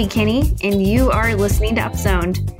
Abby Kinney, and you are listening to Upzoned.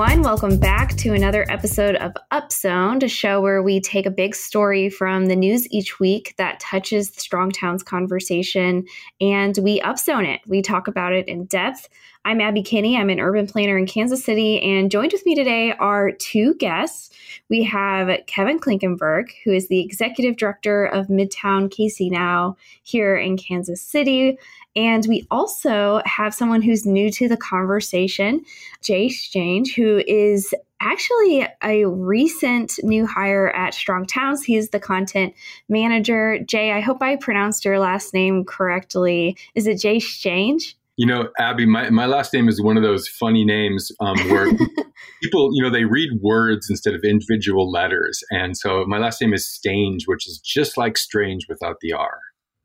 Everyone. Welcome back to another episode of Upzone, a show where we take a big story from the news each week that touches the Strong Towns conversation and we upzone it. We talk about it in depth. I'm Abby Kinney. I'm an urban planner in Kansas City, and joined with me today are two guests. We have Kevin Klinkenberg, who is the executive director of Midtown KC Now here in Kansas City. And we also have someone who's new to the conversation, Jay Strange, who is actually a recent new hire at Strong Towns. He's the content manager. Jay, I hope I pronounced your last name correctly. Is it Jay Strange? You know, Abby, my, my last name is one of those funny names um, where people, you know, they read words instead of individual letters. And so my last name is Stange, which is just like strange without the R.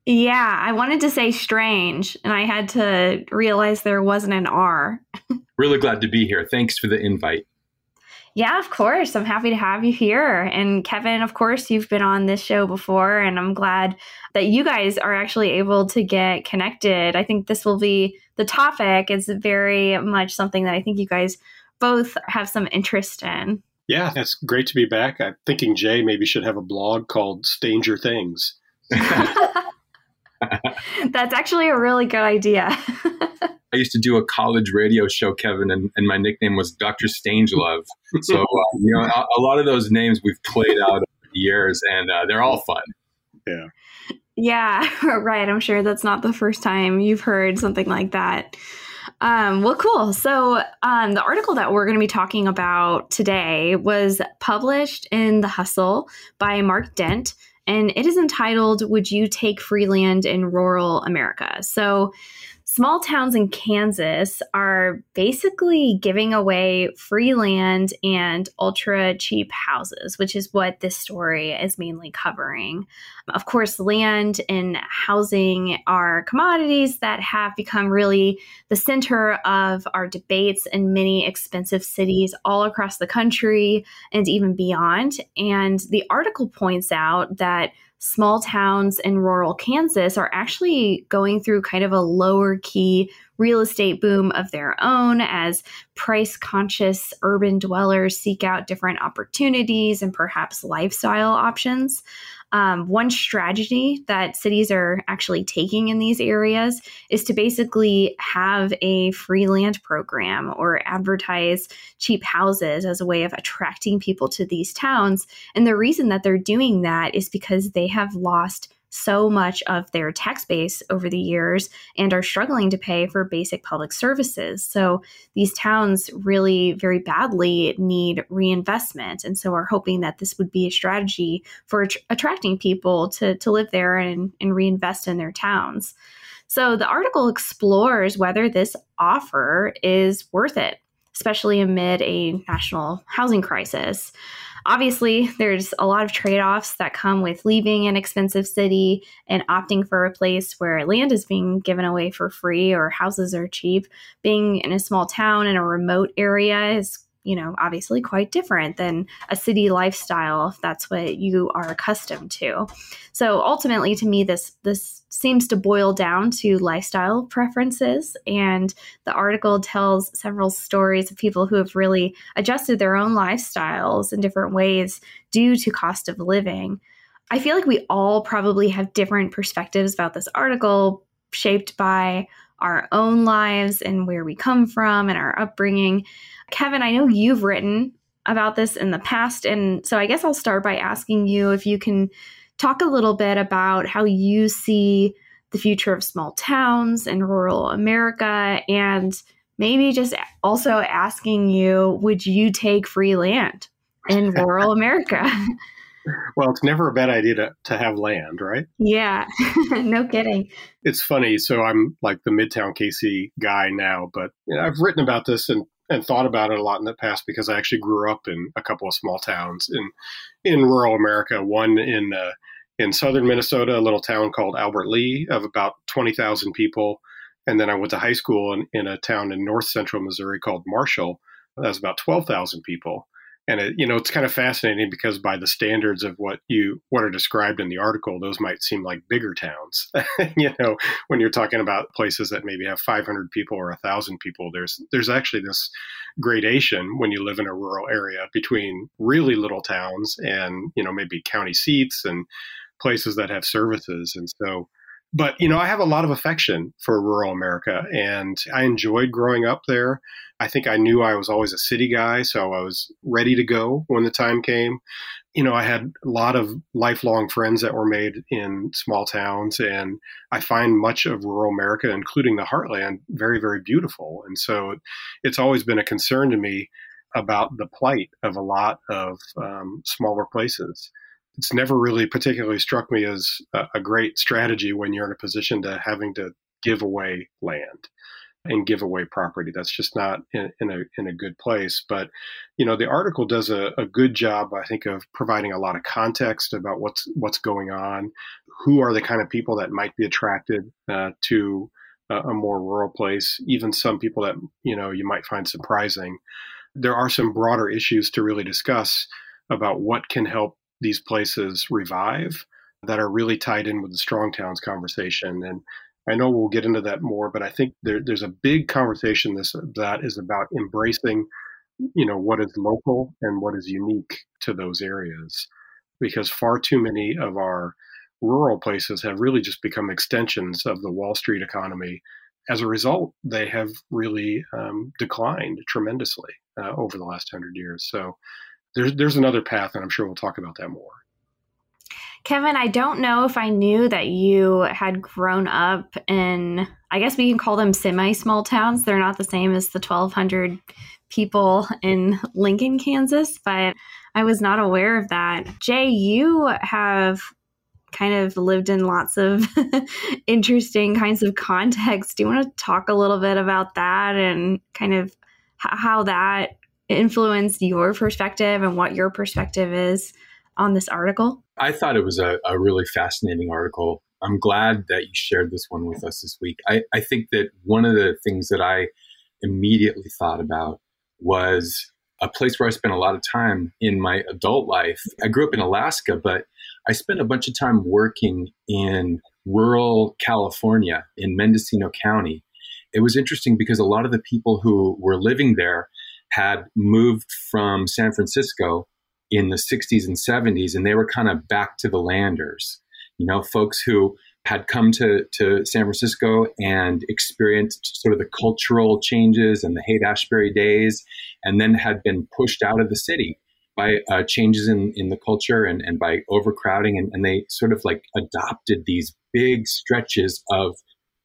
Yeah, I wanted to say strange, and I had to realize there wasn't an R. really glad to be here. Thanks for the invite. Yeah, of course. I'm happy to have you here. And Kevin, of course, you've been on this show before, and I'm glad that you guys are actually able to get connected. I think this will be the topic is very much something that I think you guys both have some interest in. Yeah, it's great to be back. I'm thinking Jay maybe should have a blog called Stranger Things. That's actually a really good idea. I used to do a college radio show, Kevin, and, and my nickname was Dr. Stangelove. So, uh, you know, a, a, lot of those names we've played out over the years, and uh, they're all fun. Yeah. Yeah, right. I'm sure that's not the first time you've heard something like that. Um, well, cool. So, um, the article that we're going to be talking about today was published in The Hustle by Mark Dent, and it is entitled Would You Take Free Land in Rural America? So, small towns in Kansas are basically giving away free land and ultra cheap houses, which is what this story is mainly covering. Of course, land and housing are commodities that have become really the center of our debates in many expensive cities all across the country and even beyond. And the article points out that small towns in rural Kansas are actually going through kind of a lower key real estate boom of their own as price conscious urban dwellers seek out different opportunities and perhaps lifestyle options. Um, one strategy that cities are actually taking in these areas is to basically have a free land program or advertise cheap houses as a way of attracting people to these towns. And the reason that they're doing that is because they have lost so much of their tax base over the years and are struggling to pay for basic public services. So these towns really very badly need reinvestment. And so are hoping that this would be a strategy for attracting people to, to live there and, and reinvest in their towns. So the article explores whether this offer is worth it, especially amid a national housing crisis. Obviously, there's a lot of trade offs that come with leaving an expensive city and opting for a place where land is being given away for free or houses are cheap. Being in a small town in a remote area is you know, obviously quite different than a city lifestyle if that's what you are accustomed to. So ultimately to me this this seems to boil down to lifestyle preferences and the article tells several stories of people who have really adjusted their own lifestyles in different ways due to cost of living. I feel like we all probably have different perspectives about this article shaped by our own lives and where we come from and our upbringing. Kevin, I know you've written about this in the past. And so I guess I'll start by asking you if you can talk a little bit about how you see the future of small towns and rural America and maybe just also asking you would you take free land in rural America? well, it's never a bad idea to, to have land, right? Yeah, no kidding. It's funny. So I'm like the Midtown KC guy now, but you know, I've written about this and, and thought about it a lot in the past because I actually grew up in a couple of small towns in in rural America. One in uh, in southern Minnesota, a little town called Albert Lea of about twenty thousand people, and then I went to high school in, in a town in north central Missouri called Marshall That was about 12,000 people and it, you know it's kind of fascinating because by the standards of what you what are described in the article those might seem like bigger towns. You know when you're talking about places that maybe have 500 people or 1000 people there's there's actually this gradation when you live in a rural area between really little towns and you know maybe county seats and places that have services. And so but you know i have a lot of affection for rural america and i enjoyed growing up there. I think i knew i was always a city guy so i was ready to go when the time came. You know i had a lot of lifelong friends that were made in small towns and i find much of rural america including the heartland very very beautiful. And so it's always been a concern to me about the plight of a lot of um, smaller places it's never really particularly struck me as a, a great strategy when you're in a position to having to give away land and give away property. That's just not in, in, a in a good place. But you know, the article does a, a, good job, I think, of providing a lot of context about what's what's going on. Who are the kind of people that might be attracted uh, to a, a more rural place? Even some people that you know you might find surprising. There are some broader issues to really discuss about what can help these places revive that are really tied in with the strong towns conversation. And I know we'll get into that more, but I think there, there's a big conversation this that is about embracing, you know, what is local and what is unique to those areas, because far too many of our rural places have really just become extensions of the Wall Street economy. As a result, they have really um, declined tremendously uh, over the last hundred years. So there's there's another path, and I'm sure we'll talk about that more. Kevin, I don't know if I knew that you had grown up in, I guess we can call them semi small towns. They're not the same as the 1,200 people in Lincoln, Kansas, but I was not aware of that. Jay, you have kind of lived in lots of interesting kinds of contexts. Do you want to talk a little bit about that and kind of how that influenced your perspective and what your perspective is on this article? I thought it was a, a really fascinating article. I'm glad that you shared this one with us this week. I, I think that one of the things that I immediately thought about was a place where I spent a lot of time in my adult life. I grew up in Alaska, but I spent a bunch of time working in rural California in Mendocino County. It was interesting because a lot of the people who were living there had moved from San Francisco in the 60s and 70s, and they were kind of back to the landers. You know, folks who had come to, to San Francisco and experienced sort of the cultural changes and the Haight Ashbury days, and then had been pushed out of the city by uh, changes in, in the culture and, and by overcrowding. And, and they sort of like adopted these big stretches of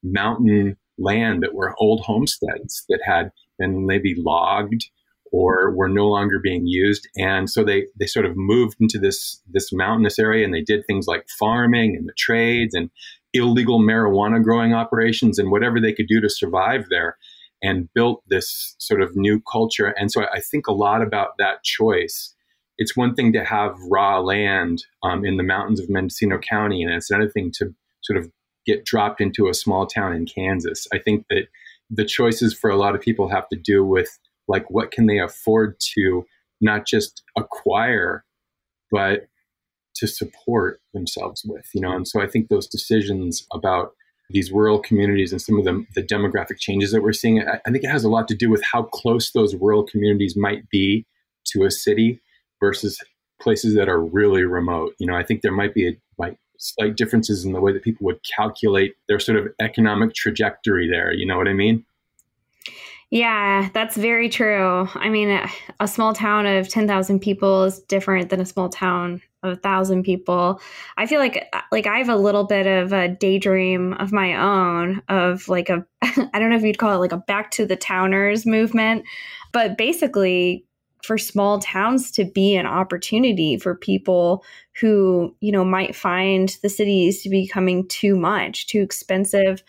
mountain land that were old homesteads that had been maybe logged or were no longer being used. And so they, they sort of moved into this, this mountainous area and they did things like farming and the trades and illegal marijuana growing operations and whatever they could do to survive there and built this sort of new culture. And so I think a lot about that choice. It's one thing to have raw land um, in the mountains of Mendocino County, and it's another thing to sort of get dropped into a small town in Kansas. I think that the choices for a lot of people have to do with like what can they afford to not just acquire but to support themselves with you know? And so i think those decisions about these rural communities and some of the, the demographic changes that we're seeing I, I think it has a lot to do with how close those rural communities might be to a city versus places that are really remote. You know i think there might be a, slight differences in the way that people would calculate their sort of economic trajectory there you know what i mean yeah, that's very true. I mean, a small town of 10,000 people is different than a small town of a thousand people. I feel like uh, like I have a little bit of a daydream of my own of like a I don't know if you'd call it like a back to the towners movement, but basically for small towns to be an opportunity for people who, you know, might find the cities to be becoming too much, too expensive.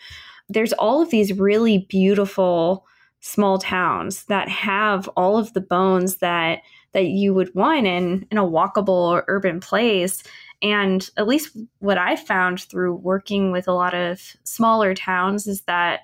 There's all of these really beautiful small towns that have all of the bones that that you would want in in a walkable urban place and at least what i found through working with a lot of smaller towns is that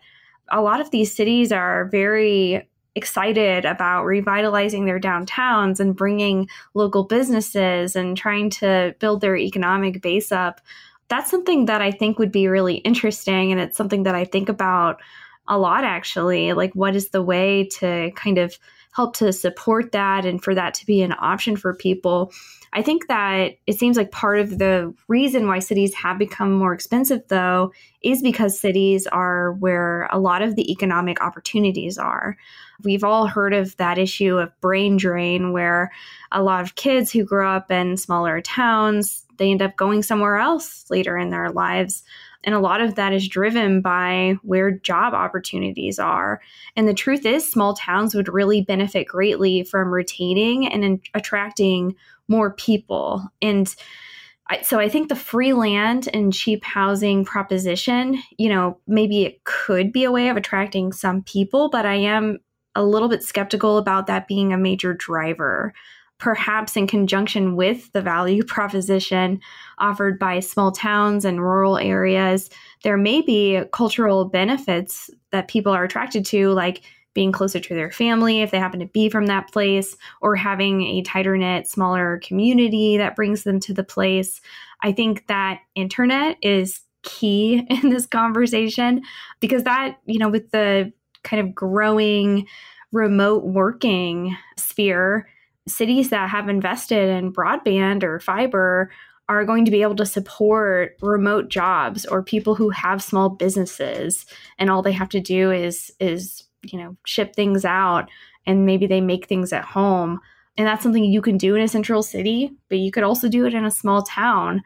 a lot of these cities are very excited about revitalizing their downtowns and bringing local businesses and trying to build their economic base up. That's something that I think would be really interesting. And it's something that I think about a lot, actually. Like, what is the way to kind of help to support that and for that to be an option for people. I think that it seems like part of the reason why cities have become more expensive, though, is because cities are where a lot of the economic opportunities are. We've all heard of that issue of brain drain, where a lot of kids who grow up in smaller towns, they end up going somewhere else later in their lives. And a lot of that is driven by where job opportunities are. And the truth is, small towns would really benefit greatly from retaining and in- attracting more people. And so I think the free land and cheap housing proposition, you know, maybe it could be a way of attracting some people, but I am a little bit skeptical about that being a major driver perhaps in conjunction with the value proposition offered by small towns and rural areas, there may be cultural benefits that people are attracted to, like being closer to their family if they happen to be from that place, or having a tighter knit, smaller community that brings them to the place. I think that internet is key in this conversation because that, you know, with the kind of growing remote working sphere, cities that have invested in broadband or fiber are going to be able to support remote jobs or people who have small businesses. And all they have to do is is you know ship things out and maybe they make things at home. And that's something you can do in a central city but you could also do it in a small town.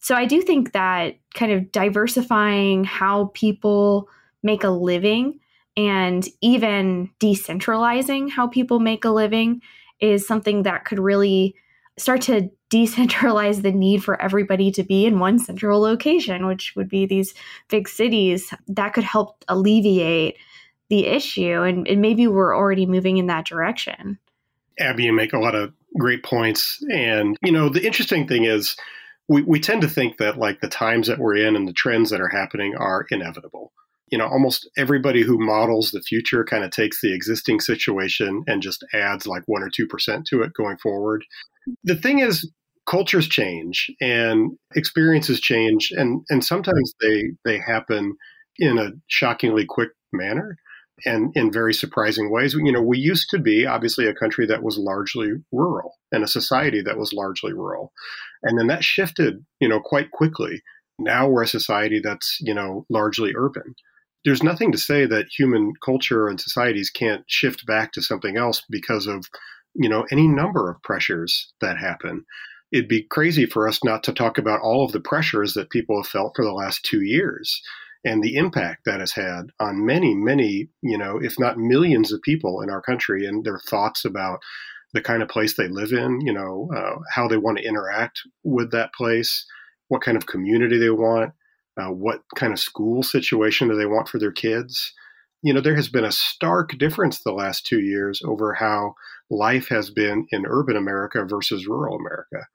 So i do think that kind of diversifying how people make a living and even decentralizing how people make a living is something that could really start to decentralize the need for everybody to be in one central location, which would be these big cities. That could help alleviate the issue. And, and maybe we're already moving in that direction. Abby, you make a lot of great points. And, you know, the interesting thing is we, we tend to think that like the times that we're in and the trends that are happening are inevitable you know, almost everybody who models the future kind of takes the existing situation and just adds like one or 2% to it going forward. The thing is, cultures change and experiences change and, and sometimes they, they happen in a shockingly quick manner and in very surprising ways. You know, we used to be obviously a country that was largely rural and a society that was largely rural. And then that shifted, you know, quite quickly. Now we're a society that's, you know, largely urban there's nothing to say that human culture and societies can't shift back to something else because of you know any number of pressures that happen. It'd be crazy for us not to talk about all of the pressures that people have felt for the last two years and the impact that has had on many many you know if not millions of people in our country and their thoughts about the kind of place they live in you know uh, how they want to interact with that place what kind of community they want uh, what kind of school situation do they want for their kids? You know, there has been a stark difference the last two years over how life has been in urban America versus rural America.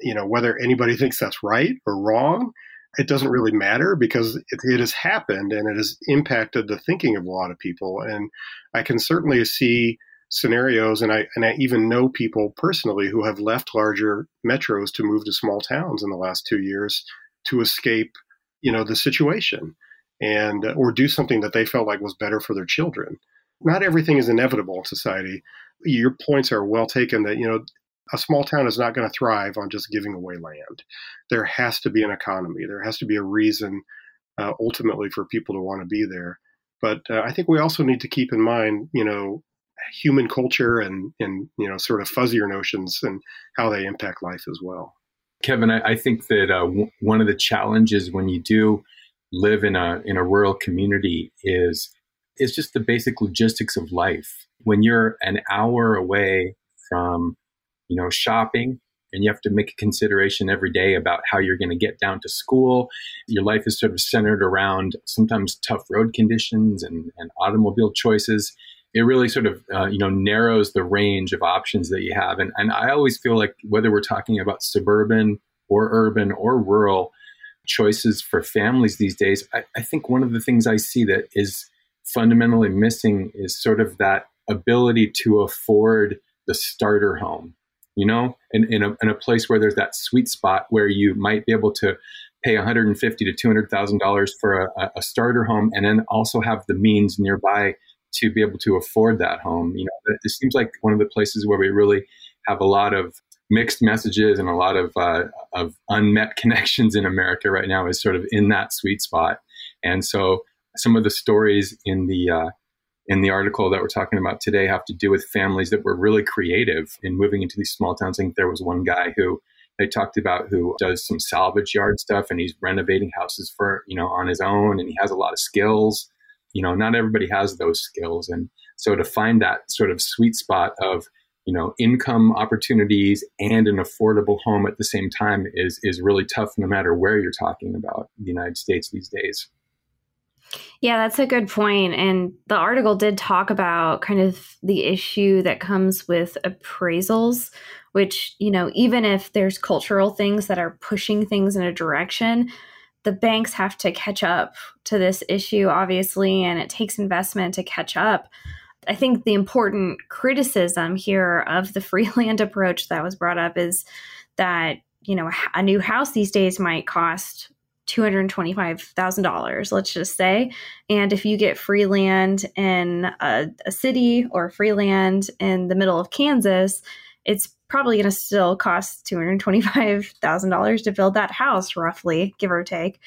You know, whether anybody thinks that's right or wrong, it doesn't really matter because it, it, has happened and it has impacted the thinking of a lot of people. And I can certainly see scenarios, and I and I even know people personally who have left larger metros to move to small towns in the last two years to escape you know the situation and uh, or do something that they felt like was better for their children. Not everything is inevitable in society. Your points are well taken that you know a small town is not going to thrive on just giving away land. There has to be an economy. There has to be a reason uh, ultimately for people to want to be there. But uh, i think we also need to keep in mind you know human culture and and you know sort of fuzzier notions and how they impact life as well Kevin, I, I think that uh, w- one of the challenges when you do live in a in a rural community is is just the basic logistics of life. When you're an hour away from, you know, shopping and you have to make a consideration every day about how you're going to get down to school. Your life is sort of centered around sometimes tough road conditions and, and automobile choices it really sort of uh, you know narrows the range of options that you have. And and I always feel like whether we're talking about suburban or urban or rural choices for families these days, I, I think one of the things I see that is fundamentally missing is sort of that ability to afford the starter home, you know, in, in, a, in a place where there's that sweet spot where you might be able to pay 150 to 200 thousand dollars for a, a, starter home, and then also have the means nearby to be able to afford that home. You know, it seems like one of the places where we really have a lot of mixed messages and a lot of uh, of unmet connections in America right now is sort of in that sweet spot. And so some of the stories in the uh, in the article that we're talking about today have to do with families that were really creative in moving into these small towns. I think there was one guy who they talked about who does some salvage yard stuff and he's renovating houses for you know on his own and he has a lot of skills you know not everybody has those skills and so to find that sort of sweet spot of you know income opportunities and an affordable home at the same time is is really tough no matter where you're talking about the united states these days yeah, that's a good point. And the article did talk about kind of the issue that comes with appraisals, which, you know, even if there's cultural things that are pushing things in a direction, the banks have to catch up to this issue, obviously, and it takes investment to catch up. I think the important criticism here of the free land approach that was brought up is that, you know, a new house these days might cost $225,000, let's just say. And if you get free land in a, a city or free land in the middle of Kansas, it's probably going to still cost $225,000 to build that house, roughly, give or take.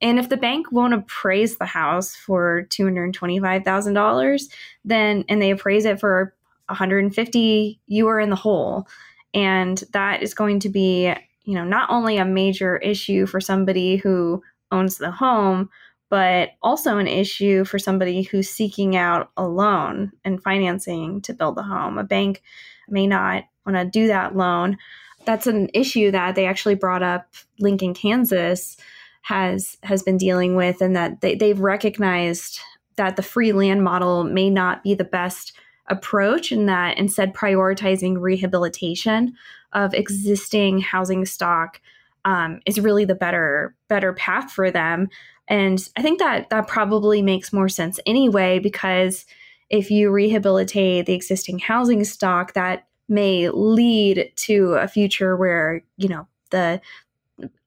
And if the bank won't appraise the house for $225,000, then and they appraise it for 150, you are in the hole. And that is going to be you know, not only a major issue for somebody who owns the home, but also an issue for somebody who's seeking out a loan and financing to build the home. A bank may not want to do that loan. That's an issue that they actually brought up Lincoln, Kansas has has been dealing with and that they, they've recognized that the free land model may not be the best approach and that instead prioritizing rehabilitation of existing housing stock um, is really the better better path for them. And I think that that probably makes more sense anyway because if you rehabilitate the existing housing stock, that may lead to a future where you know the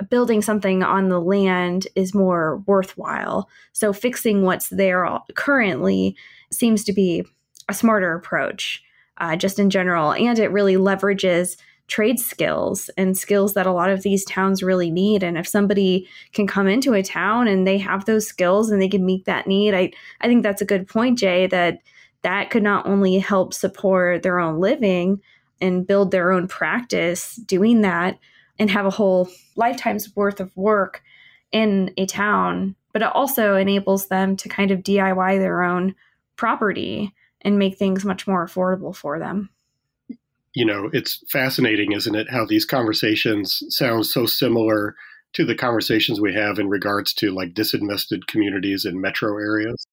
building something on the land is more worthwhile. So fixing what's there currently seems to be a smarter approach, uh, just in general, and it really leverages trade skills and skills that a lot of these towns really need. And if somebody can come into a town and they have those skills and they can meet that need, I, I think that's a good point, Jay, that that could not only help support their own living and build their own practice doing that and have a whole lifetime's worth of work in a town, but it also enables them to kind of DIY their own property and make things much more affordable for them you know, it's fascinating, isn't it, how these conversations sound so similar to the conversations we have in regards to like disinvested communities in metro areas.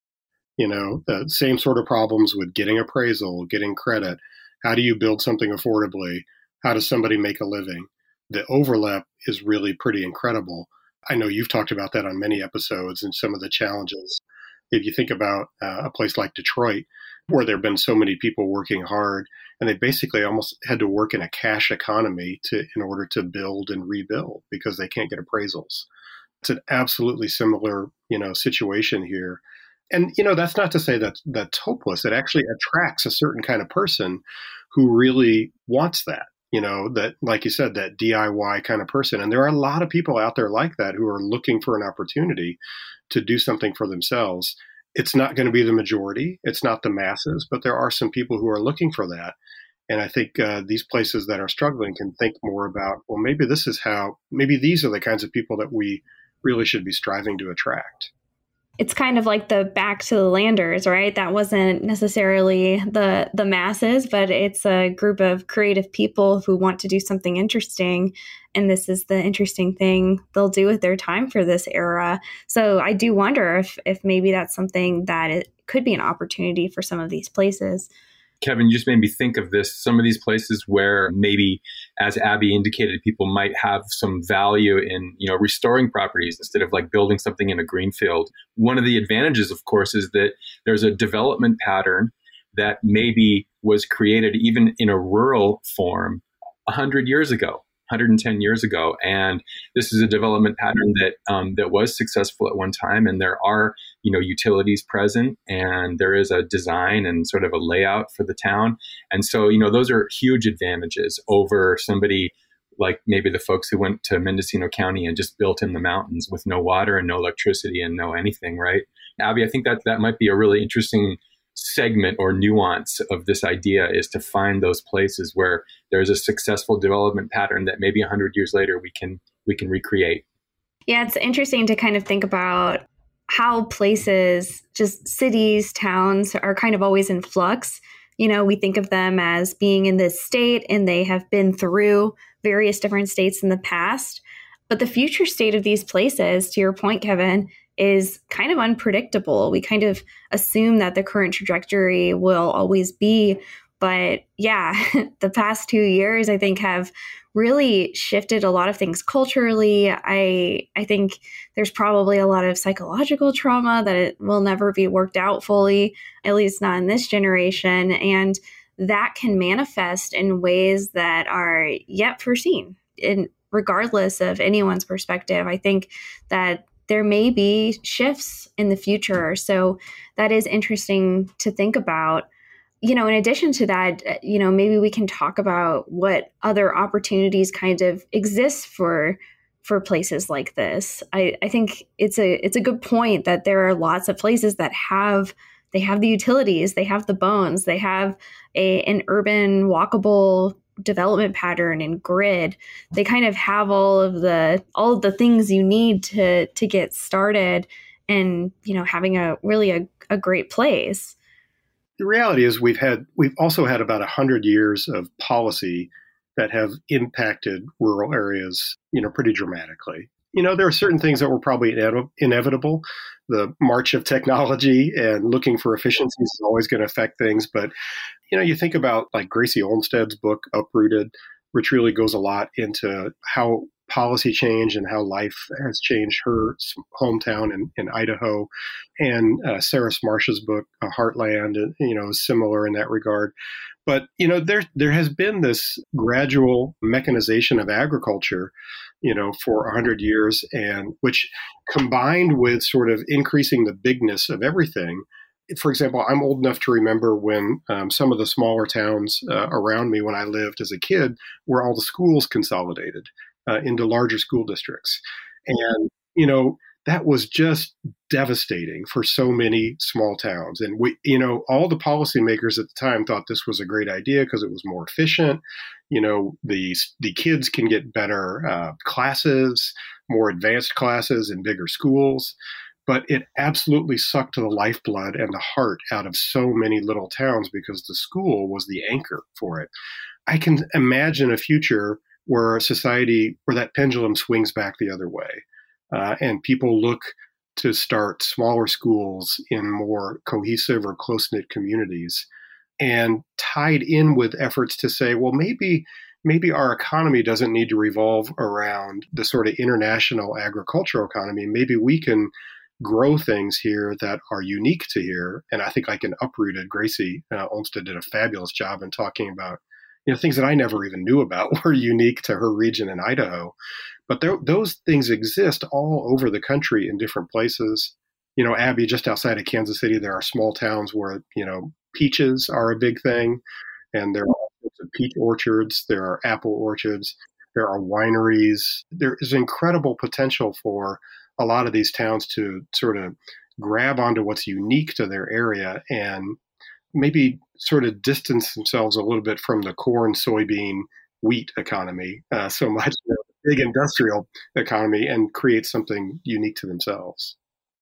You know, the same sort of problems with getting appraisal, getting credit. How do you build something affordably? How does somebody make a living? The overlap is really pretty incredible. I know you've talked about that on many episodes and some of the challenges. If you think about uh, a place like Detroit, where there have been so many people working hard and they basically almost had to work in a cash economy to in order to build and rebuild because they can't get appraisals it's an absolutely similar you know situation here and you know that's not to say that that's hopeless it actually attracts a certain kind of person who really wants that you know that like you said that diy kind of person and there are a lot of people out there like that who are looking for an opportunity to do something for themselves it's not going to be the majority. It's not the masses, but there are some people who are looking for that. And I think uh, these places that are struggling can think more about, well, maybe this is how, maybe these are the kinds of people that we really should be striving to attract it's kind of like the back to the landers right? That wasn't necessarily the the masses but it's a group of creative people who want to do something interesting. And this is the interesting thing they'll do with their time for this era. So i do wonder if if maybe that's something that it could be an opportunity for some of these places. Kevin, you just made me think of this. Some of these places where maybe, as Abby indicated, people might have some value in, you know, restoring properties instead of like building something in a greenfield. One of the advantages, of course, is that there's a development pattern that maybe was created even in a rural form 100 years ago 110 years ago. And this is a development pattern that um, that was successful at one time. And there are you know utilities present, and there is a design and sort of a layout for the town. And so you know those are huge advantages over somebody like maybe the folks who went to Mendocino County and just built in the mountains with no water and no electricity and no anything, right? Abby, I think that that might be a really interesting segment or nuance of this idea is to find those places where there's a successful development pattern that maybe 100 years later we can we can recreate. Yeah it's interesting to kind of think about how places just cities towns are kind of always in flux. You know we think of them as being in this state and they have been through various different states in the past. But the future state of these places to your point kevin is kind of unpredictable. We kind of assume that the current trajectory will always be. But yeah, the past two years, I think, have really shifted a lot of things culturally. I I think there's probably a lot of psychological trauma that it will never be worked out fully, at least not in this generation. And that can manifest in ways that are yet foreseen. And regardless of anyone's perspective, I think that there may be shifts in the future. So that is interesting to think about. You know, in addition to that, you know, maybe we can talk about what other opportunities kind of exist for for places like this. I, I think it's a it's a good point that there are lots of places that have they have the utilities, they have the bones, they have a an urban walkable development pattern and grid they kind of have all of the all of the things you need to to get started and you know having a really a, a great place. The reality is we've had we've also had about 100 years of policy that have impacted rural areas you know pretty dramatically. You know there are certain things that were probably inevitable. The march of technology and looking for efficiencies is always going to affect things but you know, you think about like Gracy Olmstead's book, Uprooted, which really goes a lot into how policy change and how life has changed her hometown in, in Idaho. And uh, Sarah Smarsh's book, Heartland, uh, you know, is similar in that regard. But you know, there there has been this gradual mechanization of agriculture, you know, for hundred years, and which combined with sort of increasing the bigness of everything, for example, I'm old enough to remember when um, some of the smaller towns uh, around me when I lived as a kid where all the schools consolidated uh, into larger school districts. And, you know, that was just devastating for so many small towns. And we, you know, all the policymakers at the time thought this was a great idea because it was more efficient. You know, the the kids can get better uh, classes, more advanced classes in bigger schools but it absolutely sucked the lifeblood and the heart out of so many little towns because the school was the anchor for it. I can imagine a future where a society where that pendulum swings back the other way, uh, and people look to start smaller schools in more cohesive or close knit communities, and tied in with efforts to say, well, maybe maybe our economy doesn't need to revolve around the sort of international agricultural economy. Maybe we can grow things here that are unique to here. And I think like in Uprooted, Gracy uh, Olmstead did a fabulous job in talking about you know things that I never even knew about were unique to her region in Idaho. But there, those things exist all over the country in different places. You know, Abby, just outside of Kansas City, there are small towns where you know peaches are a big thing, and there are peach orchards, there are apple orchards, there are wineries. There is incredible potential for a lot of these towns to sort of grab onto what's unique to their area and maybe sort of distance themselves a little bit from the corn, soybean, wheat economy uh, so much, you know, big industrial economy, and create something unique to themselves.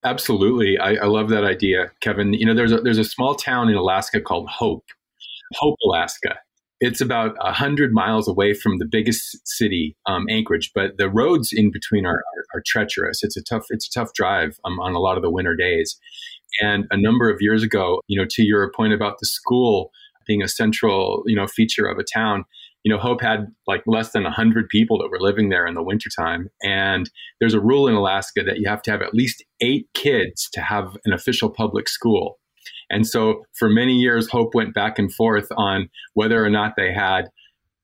Absolutely, I, I, love that idea, Kevin. You know, there's a there's a small town in Alaska called Hope, Hope, Alaska, it's about 100 miles away from the biggest city, um, Anchorage, but the roads in between are, are, are, treacherous. It's a tough, it's a tough drive um, on a lot of the winter days. And a number of years ago, you know, to your point about the school being a central, you know, feature of a town, you know, Hope had like less than 100 people that were living there in the wintertime. And there's a rule in Alaska that you have to have at least eight kids to have an official public school. And so for many years, Hope went back and forth on whether or not they had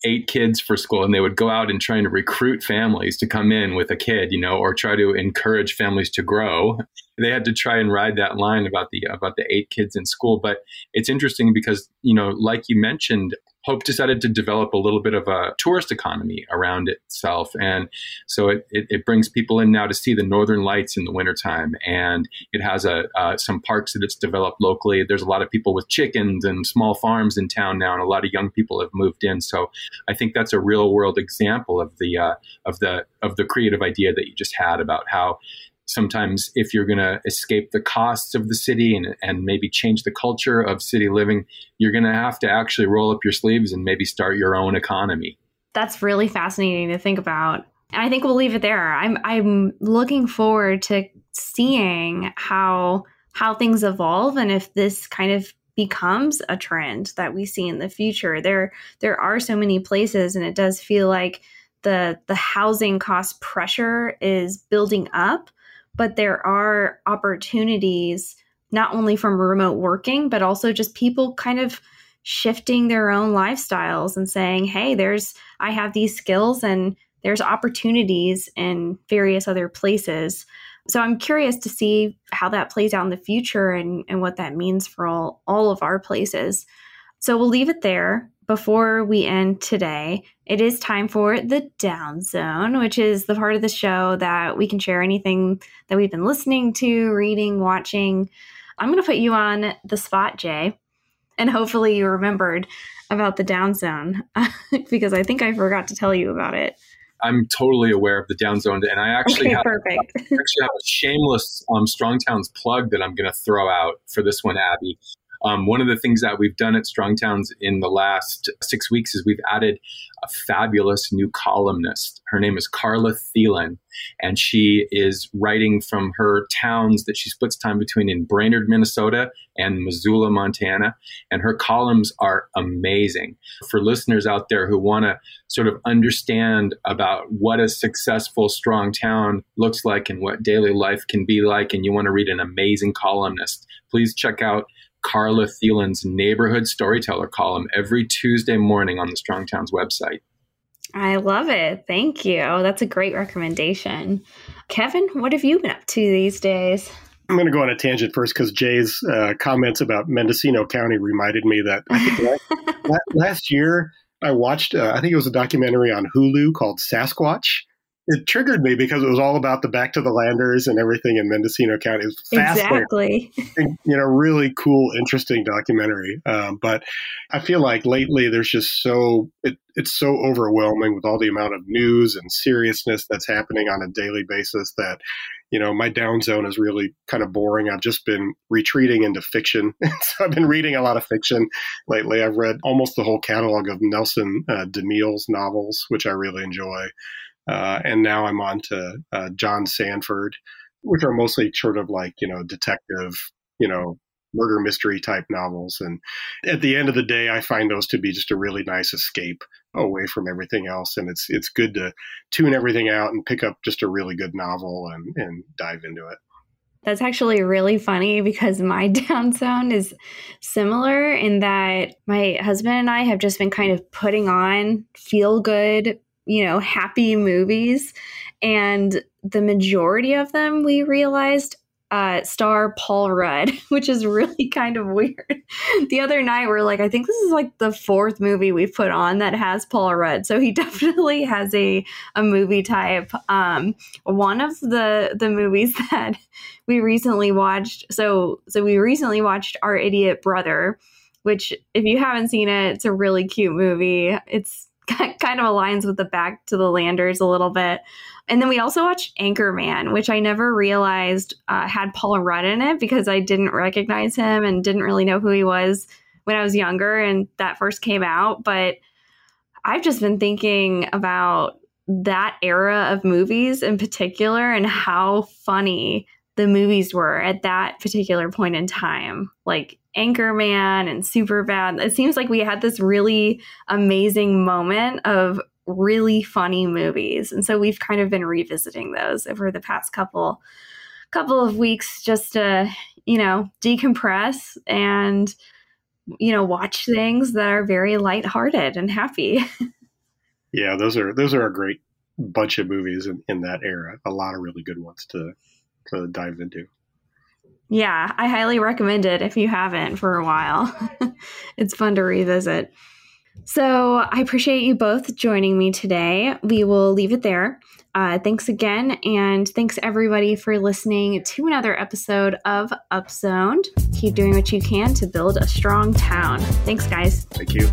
eight kids for school and they would go out and trying to recruit families to come in with a kid you know or try to encourage families to grow they had to try and ride that line about the about the eight kids in school but it's interesting because you know like you mentioned Hope decided to develop a little bit of a tourist economy around itself. And so it, it, it, brings people in now to see the northern lights in the wintertime. And it has a, uh, some parks that it's developed locally. There's a lot of people with chickens and small farms in town now, and a lot of young people have moved in. So I think that's a real world example of the, uh, of the, of the creative idea that you just had about how sometimes if you're going to escape the costs of the city and, and maybe change the culture of city living, you're going to have to actually roll up your sleeves and maybe start your own economy. That's really fascinating to think about. And I think we'll leave it there. I'm I'm looking forward to seeing how how things evolve and if this kind of becomes a trend that we see in the future. There there are so many places and it does feel like the the housing cost pressure is building up but there are opportunities not only from remote working, but also just people kind of shifting their own lifestyles and saying, hey, there's, I have these skills and there's opportunities in various other places. So I'm curious to see how that plays out in the future and, and what that means for all, all of our places. So we'll leave it there before we end today, it is time for the down zone, which is the part of the show that we can share anything that we've been listening to, reading, watching. I'm going to put you on the spot, Jay, and hopefully you remembered about the down zone because I think I forgot to tell you about it. I'm totally aware of the down zone, and I actually, okay, have, perfect. I actually have a shameless um, Strong Towns plug that I'm going to throw out for this one, Abby. Um, one of the things that we've done at Strong Towns in the last six weeks is we've added a fabulous new columnist. Her name is Carla Thielen, and she is writing from her towns that she splits time between in Brainerd, Minnesota and Missoula, Montana. And her columns are amazing. For listeners out there who want to sort of understand about what a successful, strong town looks like and what daily life can be like, and you want to read an amazing columnist, please check out Carla Thielen's neighborhood storyteller column every Tuesday morning on the Strong Towns website. I love it. Thank you. That's a great recommendation. Kevin, what have you been up to these days? I'm going to go on a tangent first because Jay's uh, comments about Mendocino County reminded me that last, last, year I watched, uh, I think it was a documentary on Hulu called Sasquatch it triggered me because it was all about the back to the landers and everything in Mendocino County. It was exactly. And, you know, really cool, interesting documentary. Um, but I feel like lately there's just so it, it's so overwhelming with all the amount of news and seriousness that's happening on a daily basis that you know my down zone is really kind of boring i've just been retreating into fiction so i've been reading a lot of fiction lately i've read almost the whole catalog of nelson uh, demille's novels which i really enjoy uh, and now I'm on to uh, John Sandford, which are mostly sort of like, you know, detective, you know, murder mystery type novels. And at the end of the day, I find those to be just a really nice escape away from everything else. And it's it's good to tune everything out and pick up just a really good novel and, and dive into it. That's actually really funny because my down zone is similar in that my husband and I have just been kind of putting on feel good you know, happy movies. And the majority of them we realized uh, star Paul Rudd, which is really kind of weird. The other night, we're like, I think this is like the fourth movie we've put on that has Paul Rudd. So he definitely has a a movie type. Um, one of the the movies that we recently watched. So so we recently watched Our Idiot Brother, which if you haven't seen it, it's a really cute movie. It's kind of aligns with the back to the landers a little bit. And then we also watched Anchorman, which I never realized uh, had Paul Rudd in it because I didn't recognize him and didn't really know who he was when I was younger and that first came out. But I've just been thinking about that era of movies in particular and how funny the movies were at that particular point in time. Like Anchorman and Superbad. It seems like we had this really amazing moment of really funny movies. And so we've kind of been revisiting those over the past couple couple of weeks just to, you know, decompress and, you know, watch things that are very lighthearted and happy. yeah, those are those are a great bunch of movies in, in that era. A lot of really good ones to to dive into. Yeah, I highly recommend it if you haven't for a while. it's fun to revisit. So I appreciate you both joining me today. We will leave it there. Uh, thanks again, and thanks everybody for listening to another episode of Upzoned. Keep doing what you can to build a strong town. Thanks, guys. Thank you.